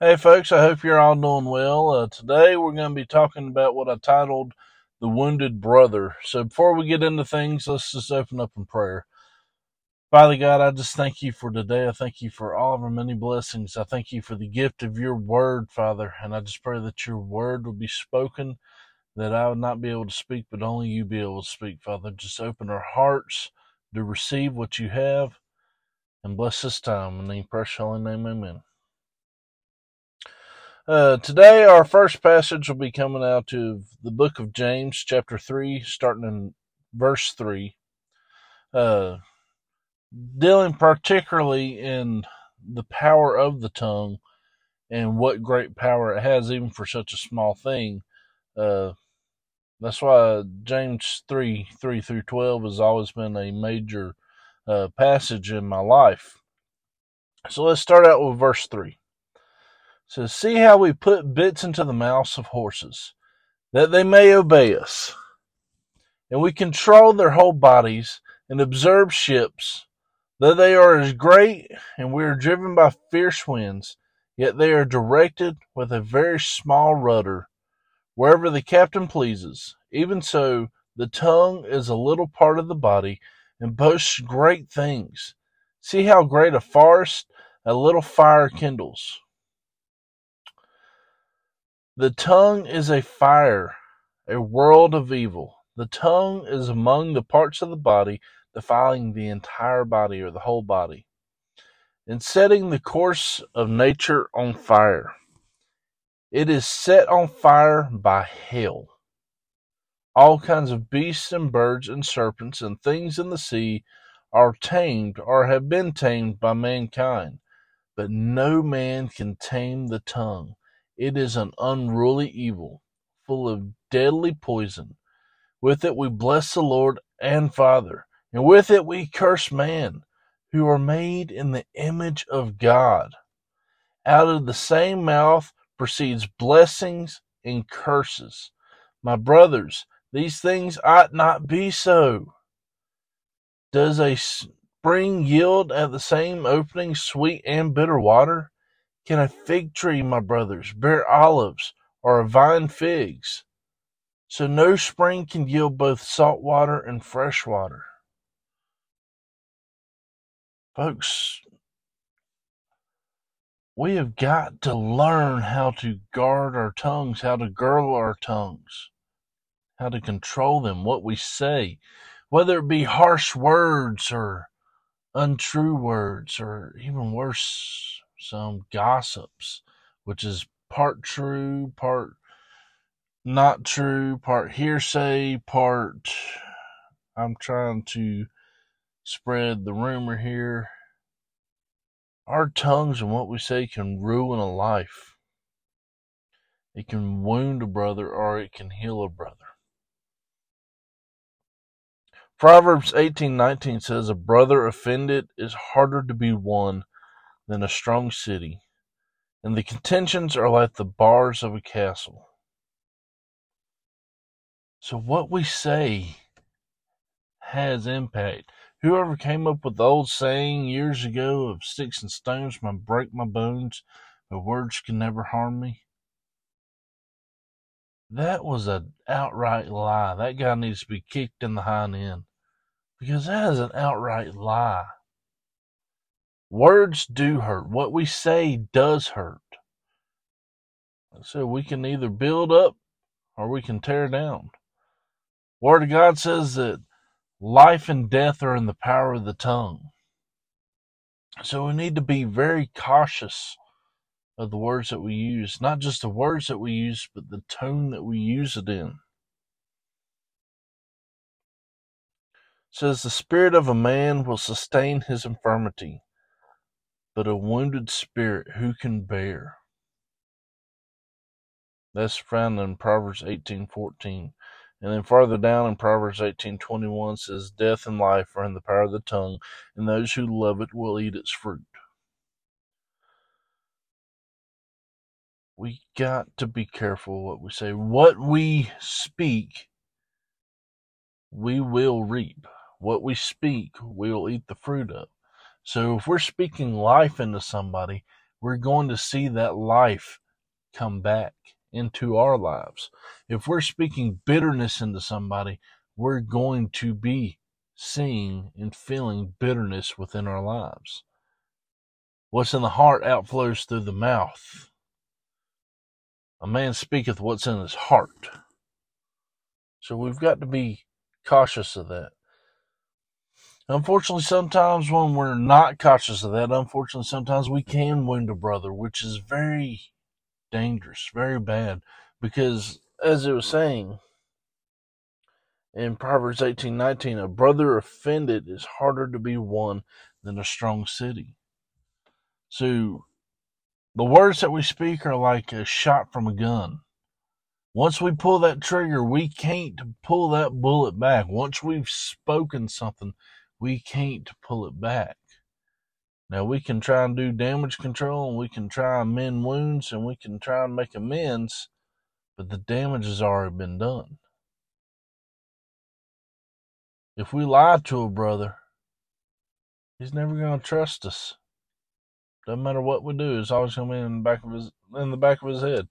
Hey, folks, I hope you're all doing well. Uh, today we're going to be talking about what I titled The Wounded Brother. So, before we get into things, let's just open up in prayer. Father God, I just thank you for today. I thank you for all of our many blessings. I thank you for the gift of your word, Father. And I just pray that your word will be spoken, that I would not be able to speak, but only you be able to speak, Father. Just open our hearts to receive what you have and bless this time. In the precious holy name, amen. Uh, today, our first passage will be coming out of the book of James, chapter 3, starting in verse 3. Uh, dealing particularly in the power of the tongue and what great power it has, even for such a small thing. Uh, that's why James 3 3 through 12 has always been a major uh, passage in my life. So let's start out with verse 3 says, See how we put bits into the mouths of horses, that they may obey us. And we control their whole bodies and observe ships, though they are as great and we are driven by fierce winds, yet they are directed with a very small rudder, wherever the captain pleases. Even so, the tongue is a little part of the body and boasts great things. See how great a forest a little fire kindles. The tongue is a fire, a world of evil. The tongue is among the parts of the body, defiling the entire body or the whole body, and setting the course of nature on fire. It is set on fire by hell. All kinds of beasts and birds and serpents and things in the sea are tamed or have been tamed by mankind, but no man can tame the tongue. It is an unruly evil, full of deadly poison. With it we bless the Lord and Father, and with it we curse man, who are made in the image of God. Out of the same mouth proceeds blessings and curses. My brothers, these things ought not be so. Does a spring yield at the same opening sweet and bitter water? Can a fig tree, my brothers, bear olives, or a vine figs? So no spring can yield both salt water and fresh water. Folks, we have got to learn how to guard our tongues, how to girdle our tongues, how to control them, what we say, whether it be harsh words or untrue words, or even worse, some gossips, which is part true, part not true, part hearsay, part I'm trying to spread the rumor here. Our tongues and what we say can ruin a life. It can wound a brother or it can heal a brother. Proverbs 18:19 says a brother offended is harder to be won than a strong city, and the contentions are like the bars of a castle. So, what we say has impact. Whoever came up with the old saying years ago of sticks and stones might break my bones, but words can never harm me, that was an outright lie. That guy needs to be kicked in the hind end because that is an outright lie. Words do hurt. What we say does hurt. So we can either build up or we can tear down. Word of God says that life and death are in the power of the tongue. So we need to be very cautious of the words that we use, not just the words that we use, but the tone that we use it in. It says the spirit of a man will sustain his infirmity, but a wounded spirit who can bear? That's found in Proverbs 18:14. And then farther down in Proverbs 18:21 says death and life are in the power of the tongue, and those who love it will eat its fruit. We got to be careful what we say. What we speak, we will reap. What we speak, we will eat the fruit of. So if we're speaking life into somebody, we're going to see that life come back into our lives. If we're speaking bitterness into somebody, we're going to be seeing and feeling bitterness within our lives. What's in the heart outflows through the mouth. A man speaketh what's in his heart. So we've got to be cautious of that. Unfortunately, sometimes when we're not cautious of that, unfortunately, sometimes we can wound a brother, which is very dangerous, very bad. Because, as it was saying in Proverbs eighteen nineteen, a brother offended is harder to be won than a strong city. So, the words that we speak are like a shot from a gun. Once we pull that trigger, we can't pull that bullet back. Once we've spoken something, we can't pull it back. Now we can try and do damage control and we can try and mend wounds and we can try and make amends, but the damage has already been done. If we lie to a brother, he's never to trust us. Doesn't matter what we do, it's always to be in the back of his in the back of his head.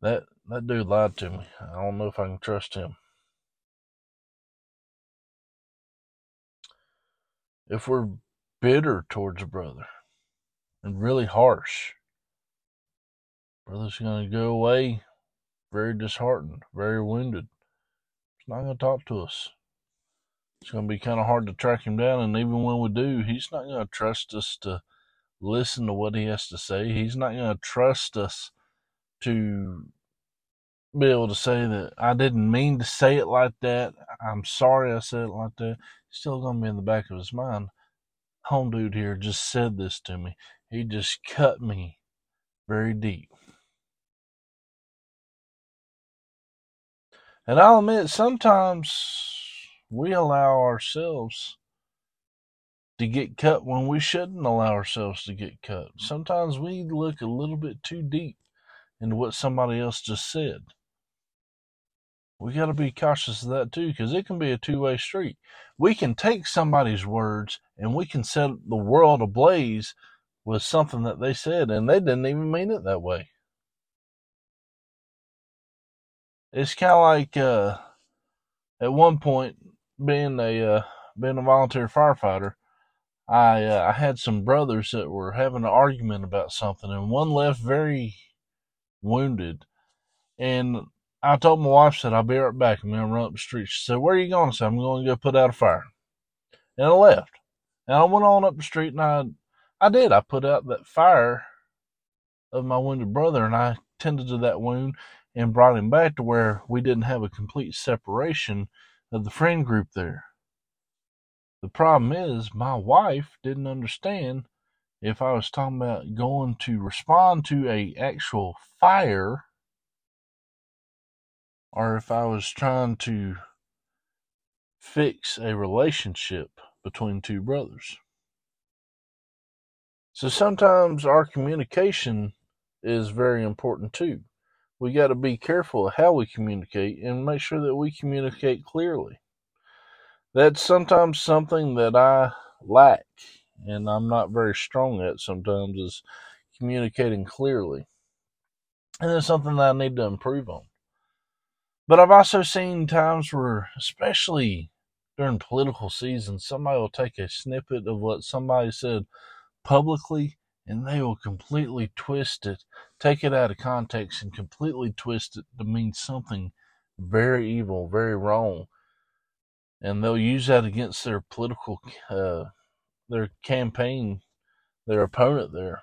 That that dude lied to me. I don't know if I can trust him. If we're bitter towards a brother and really harsh, brother's going to go away very disheartened, very wounded. He's not going to talk to us. It's going to be kind of hard to track him down, and even when we do, he's not going to trust us to listen to what he has to say. He's not going to trust us to be able to say that I didn't mean to say it like that. I'm sorry I said it like that. Still going to be in the back of his mind home dude here just said this to me. He just cut me very deep. And I'll admit, sometimes we allow ourselves to get cut when we shouldn't allow ourselves to get cut. Sometimes we look a little bit too deep into what somebody else just said we got to be cautious of that too because it can be a two-way street. We can take somebody's words and we can set the world ablaze with something that they said and they didn't even mean it that way. It's kind of like uh, at one point being a uh, being a volunteer firefighter I uh, I had some brothers that were having an argument about something and one left very wounded. And I told my wife, said, I'll be right back. I'm going to run up the street. She said, Where are you going? I said, I'm going to go put out a fire. And I left. And I went on up the street and I, I did. I put out that fire of my wounded brother and I tended to that wound and brought him back to where we didn't have a complete separation of the friend group there. The problem is my wife didn't understand if I was talking about going to respond to a actual fire or if I was trying to fix a relationship between two brothers. So sometimes our communication is very important too. We got to be careful of how we communicate and make sure that we communicate clearly. That's sometimes something that I lack and I'm not very strong at sometimes is communicating clearly. And it's something that I need to improve on. But I've also seen times where, especially during political season, somebody will take a snippet of what somebody said publicly and they will completely twist it, take it out of context, and completely twist it to mean something very evil, very wrong. And they'll use that against their political, uh, their campaign, their opponent there.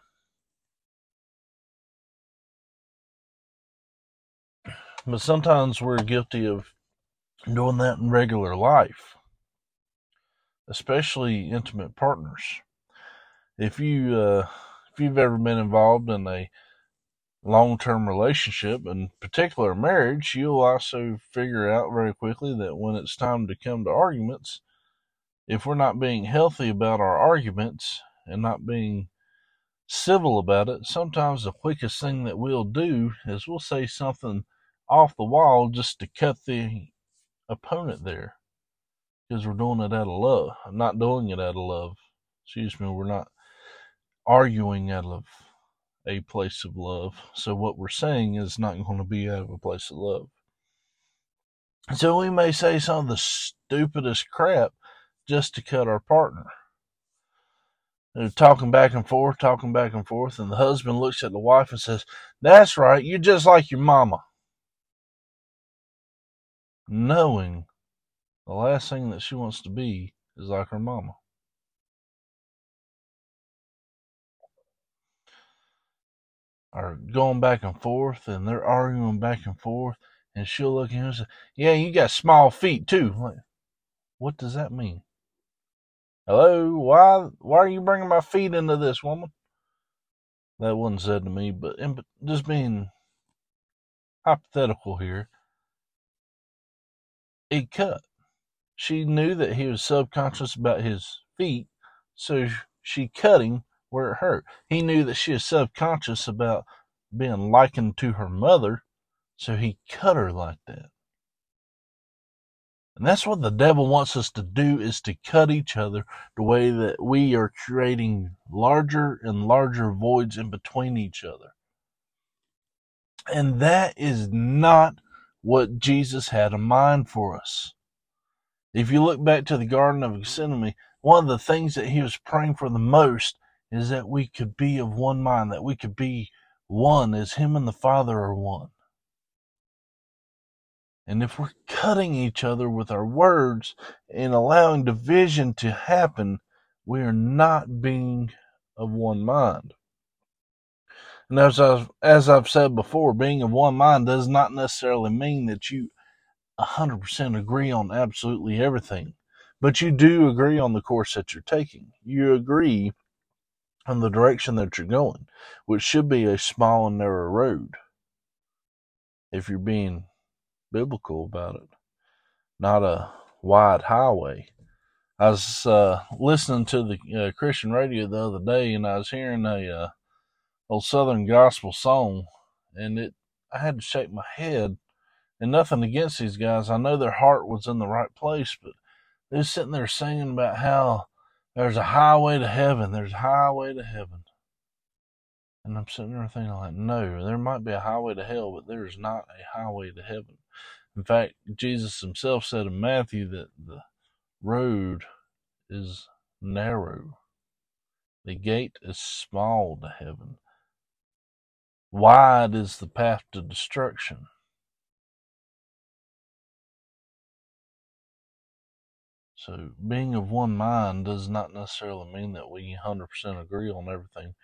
But sometimes we're guilty of doing that in regular life, especially intimate partners. If you uh, if you've ever been involved in a long-term relationship, in particular marriage, you'll also figure out very quickly that when it's time to come to arguments, if we're not being healthy about our arguments and not being civil about it, sometimes the quickest thing that we'll do is we'll say something off the wall just to cut the opponent there because we're doing it out of love. I'm not doing it out of love. Excuse me, we're not arguing out of a place of love. So what we're saying is not going to be out of a place of love. So we may say some of the stupidest crap just to cut our partner. They're talking back and forth, talking back and forth, and the husband looks at the wife and says, That's right, you're just like your mama. Knowing the last thing that she wants to be is like her mama. Are going back and forth, and they're arguing back and forth, and she'll look at him and say, Yeah, you got small feet too. Like, what does that mean? Hello, why why are you bringing my feet into this, woman? That wasn't said to me, but just being hypothetical here. It cut. She knew that he was subconscious about his feet, so she cut him where it hurt. He knew that she was subconscious about being likened to her mother, so he cut her like that. And that's what the devil wants us to do is to cut each other the way that we are creating larger and larger voids in between each other. And that is not what Jesus had in mind for us. If you look back to the Garden of Gethsemane, one of the things that he was praying for the most is that we could be of one mind, that we could be one as him and the Father are one. And if we're cutting each other with our words and allowing division to happen, we are not being of one mind. And as I've, as I've said before, being of one mind does not necessarily mean that you 100% agree on absolutely everything, but you do agree on the course that you're taking. You agree on the direction that you're going, which should be a small and narrow road if you're being biblical about it, not a wide highway. I was uh, listening to the uh, Christian radio the other day, and I was hearing a uh, old Southern gospel song, and it I had to shake my head. And nothing against these guys. I know their heart was in the right place, but they're sitting there singing about how there's a highway to heaven. There's a highway to heaven. And I'm sitting there thinking, like, no, there might be a highway to hell, but there is not a highway to heaven. In fact, Jesus himself said in Matthew that the road is narrow, the gate is small to heaven, wide is the path to destruction. So, being of one mind does not necessarily mean that we 100% agree on everything,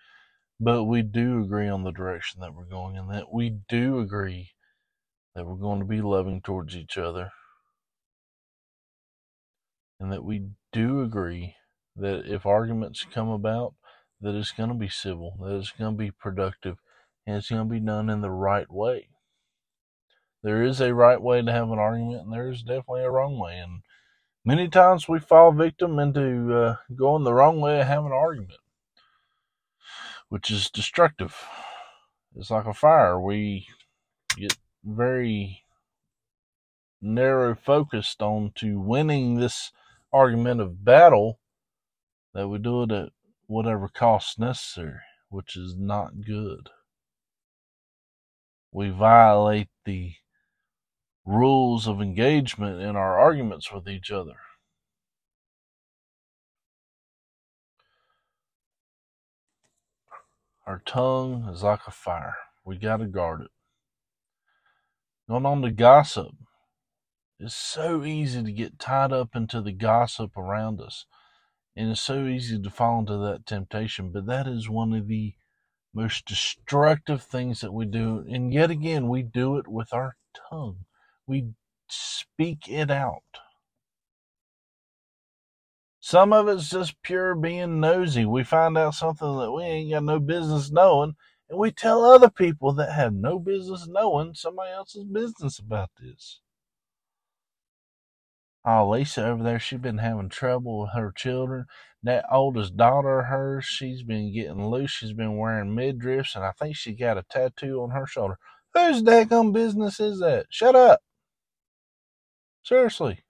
but we do agree on the direction that we're going, and that we do agree that we're going to be loving towards each other, and that we do agree that if arguments come about, that it's going to be civil, that it's going to be productive, and it's going to be done in the right way. There is a right way to have an argument, and there is definitely a wrong way. And many times we fall victim into uh, going the wrong way of having an argument, which is destructive. It's like a fire. We get very narrow focused on to winning this argument of battle that we do it at whatever cost necessary, which is not good. We violate the rules of engagement in our arguments with each other. Our tongue is like a fire. We got to guard it. Going on to gossip. It's so easy to get tied up into the gossip around us. And it's so easy to fall into that temptation. But that is one of the most destructive things that we do. And yet again, we do it with our tongue. We speak it out. Some of it's just pure being nosy. We find out something that we ain't got no business knowing, and we tell other people that have no business knowing somebody else's business about this. Oh, Lisa over there, she's been having trouble with her children. That oldest daughter of hers, she's been getting loose. She's been wearing midriffs, and I think she got a tattoo on her shoulder. Whose daggum business is that? Shut up. Seriously.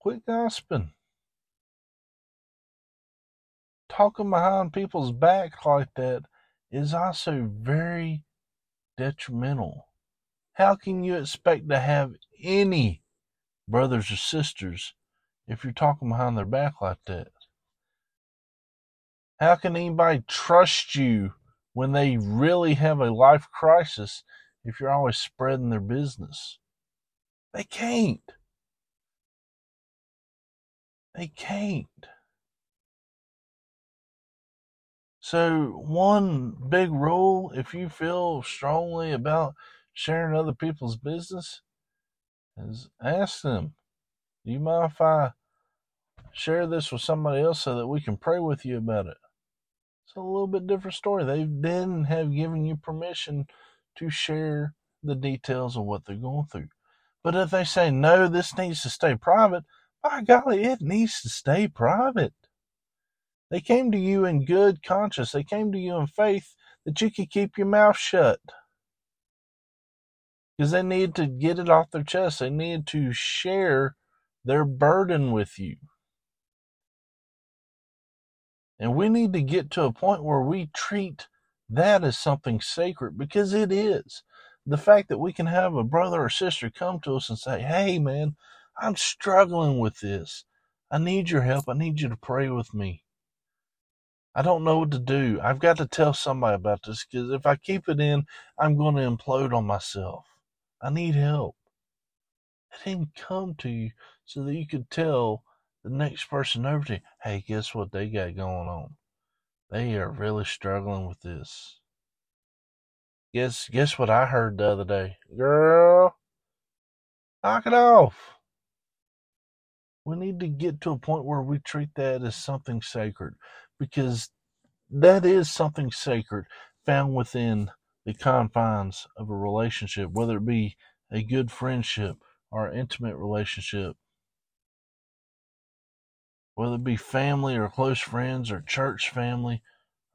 Quit gossiping. talking behind people's back like that is also very detrimental. How can you expect to have any brothers or sisters if you're talking behind their back like that? How can anybody trust you when they really have a life crisis if you're always spreading their business? They can't. They can't. So, one big rule if you feel strongly about sharing other people's business is ask them, Do you mind if I share this with somebody else so that we can pray with you about it? It's a little bit different story. They then have given you permission to share the details of what they're going through. But if they say, no, this needs to stay private, by golly, it needs to stay private. They came to you in good conscience. They came to you in faith that you could keep your mouth shut. Because they needed to get it off their chest. They needed to share their burden with you. And we need to get to a point where we treat that as something sacred because it is. The fact that we can have a brother or sister come to us and say, Hey, man, I'm struggling with this. I need your help. I need you to pray with me. I don't know what to do. I've got to tell somebody about this because if I keep it in, I'm going to implode on myself. I need help. I didn't come to you so that you could tell the next person over to you, hey, guess what they got going on? They are really struggling with this. Guess guess what I heard the other day? Girl, knock it off. We need to get to a point where we treat that as something sacred because that is something sacred found within the confines of a relationship, whether it be a good friendship or intimate relationship, whether it be family or close friends or church family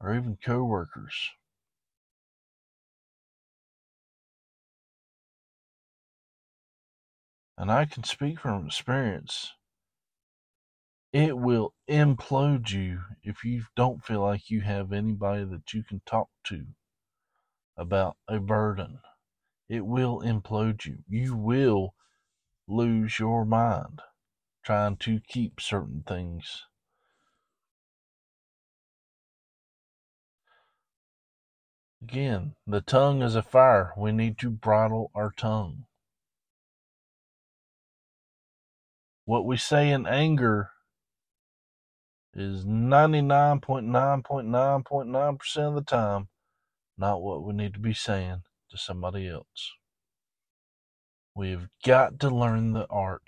or even coworkers. And I can speak from experience it will implode you if you don't feel like you have anybody that you can talk to about a burden. It will implode you. You will lose your mind trying to keep certain things. Again, the tongue is a fire. We need to bridle our tongue. What we say in anger is 99.9.9.9% of the time not what we need to be saying to somebody else. We've got to learn the art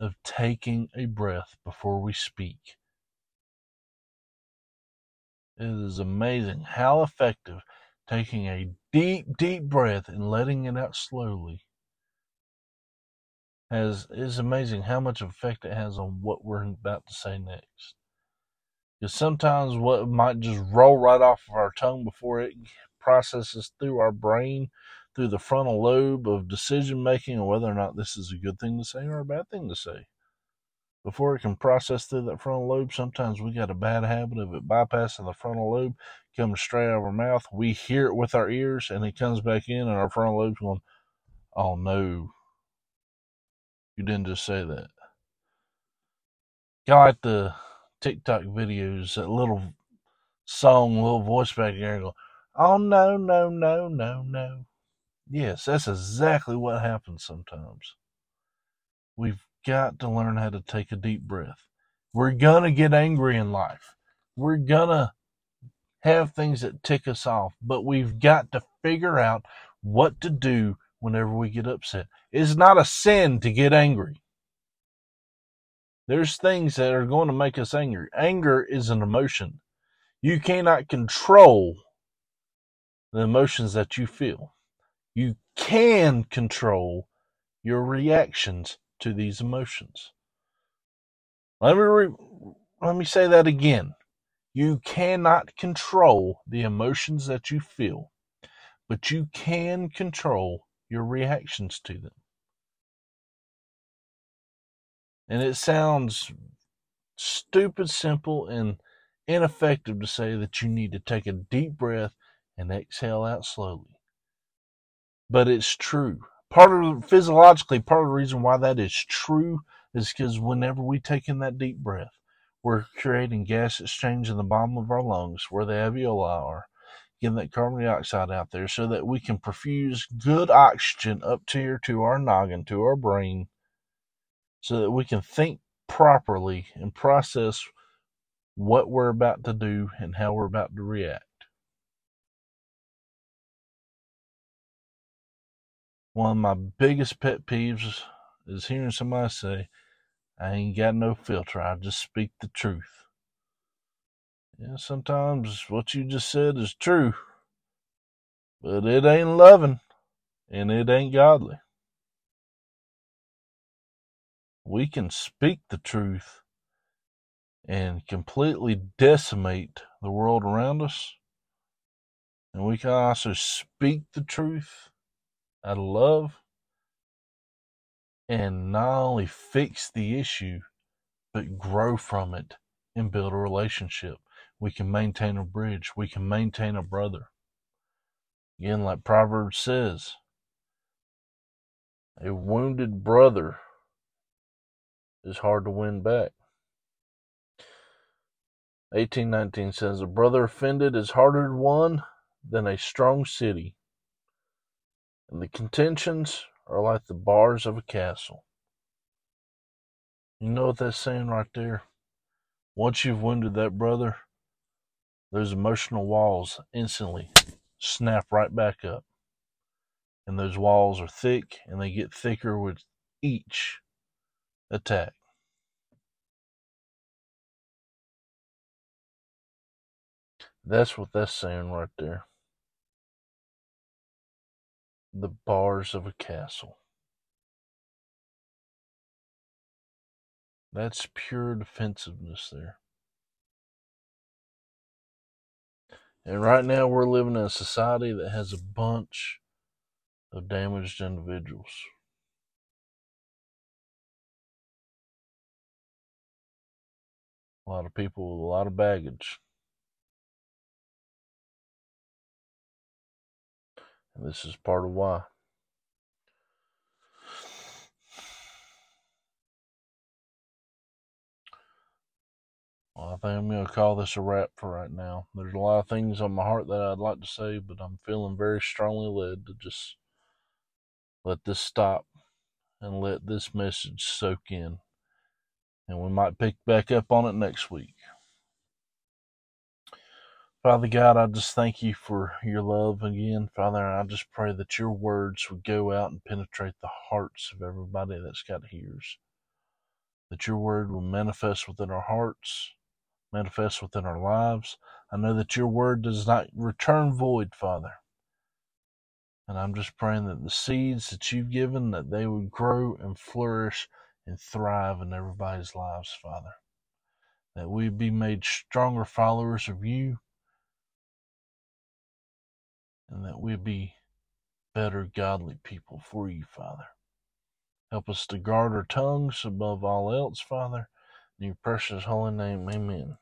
of taking a breath before we speak. It is amazing how effective taking a deep, deep breath and letting it out slowly has is amazing how much effect it has on what we're about to say next. Because sometimes what might just roll right off of our tongue before it processes through our brain, through the frontal lobe of decision making, and whether or not this is a good thing to say or a bad thing to say. Before it can process through that frontal lobe, sometimes we got a bad habit of it bypassing the frontal lobe, comes straight out of our mouth. We hear it with our ears, and it comes back in, and our frontal lobe's going, "Oh no, you didn't just say that." Got like the TikTok videos, that little song, little voice back there, go, "Oh no, no, no, no, no." Yes, that's exactly what happens sometimes. We've got to learn how to take a deep breath. We're gonna get angry in life. We're gonna have things that tick us off, but we've got to figure out what to do whenever we get upset. It's not a sin to get angry. There's things that are going to make us angry. Anger is an emotion. You cannot control the emotions that you feel. You can control your reactions to these emotions. Let me re- let me say that again. You cannot control the emotions that you feel, but you can control your reactions to them. And it sounds stupid simple and ineffective to say that you need to take a deep breath and exhale out slowly. But it's true. Part of physiologically, part of the reason why that is true is because whenever we take in that deep breath, we're creating gas exchange in the bottom of our lungs where the alveoli are, getting that carbon dioxide out there so that we can perfuse good oxygen up to here to our noggin, to our brain, so that we can think properly and process what we're about to do and how we're about to react. One of my biggest pet peeves is hearing somebody say, I ain't got no filter, I just speak the truth. Yeah, sometimes what you just said is true, but it ain't loving and it ain't godly. We can speak the truth and completely decimate the world around us. And we can also speak the truth out of love and not only fix the issue, but grow from it and build a relationship. We can maintain a bridge. We can maintain a brother. Again, like Proverbs says, a wounded brother is hard to win back. 1819 says, A brother offended is harder to win than a strong city, and the contentions are like the bars of a castle. You know what that's saying right there? Once you've wounded that brother, those emotional walls instantly snap right back up. And those walls are thick and they get thicker with each attack. That's what that's saying right there. The bars of a castle. That's pure defensiveness there. And right now we're living in a society that has a bunch of damaged individuals. A lot of people with a lot of baggage. This is part of why. Well, I think I'm going to call this a wrap for right now. There's a lot of things on my heart that I'd like to say, but I'm feeling very strongly led to just let this stop and let this message soak in. And we might pick back up on it next week. Father God, I just thank you for your love again, Father. I just pray that your words would go out and penetrate the hearts of everybody that's got ears. That your word will manifest within our hearts, manifest within our lives. I know that your word does not return void, Father. And I'm just praying that the seeds that you've given, that they would grow and flourish and thrive in everybody's lives, Father. That we be made stronger followers of you and that we be better godly people for you, Father. Help us to guard our tongues above all else, Father. In your precious holy name, amen.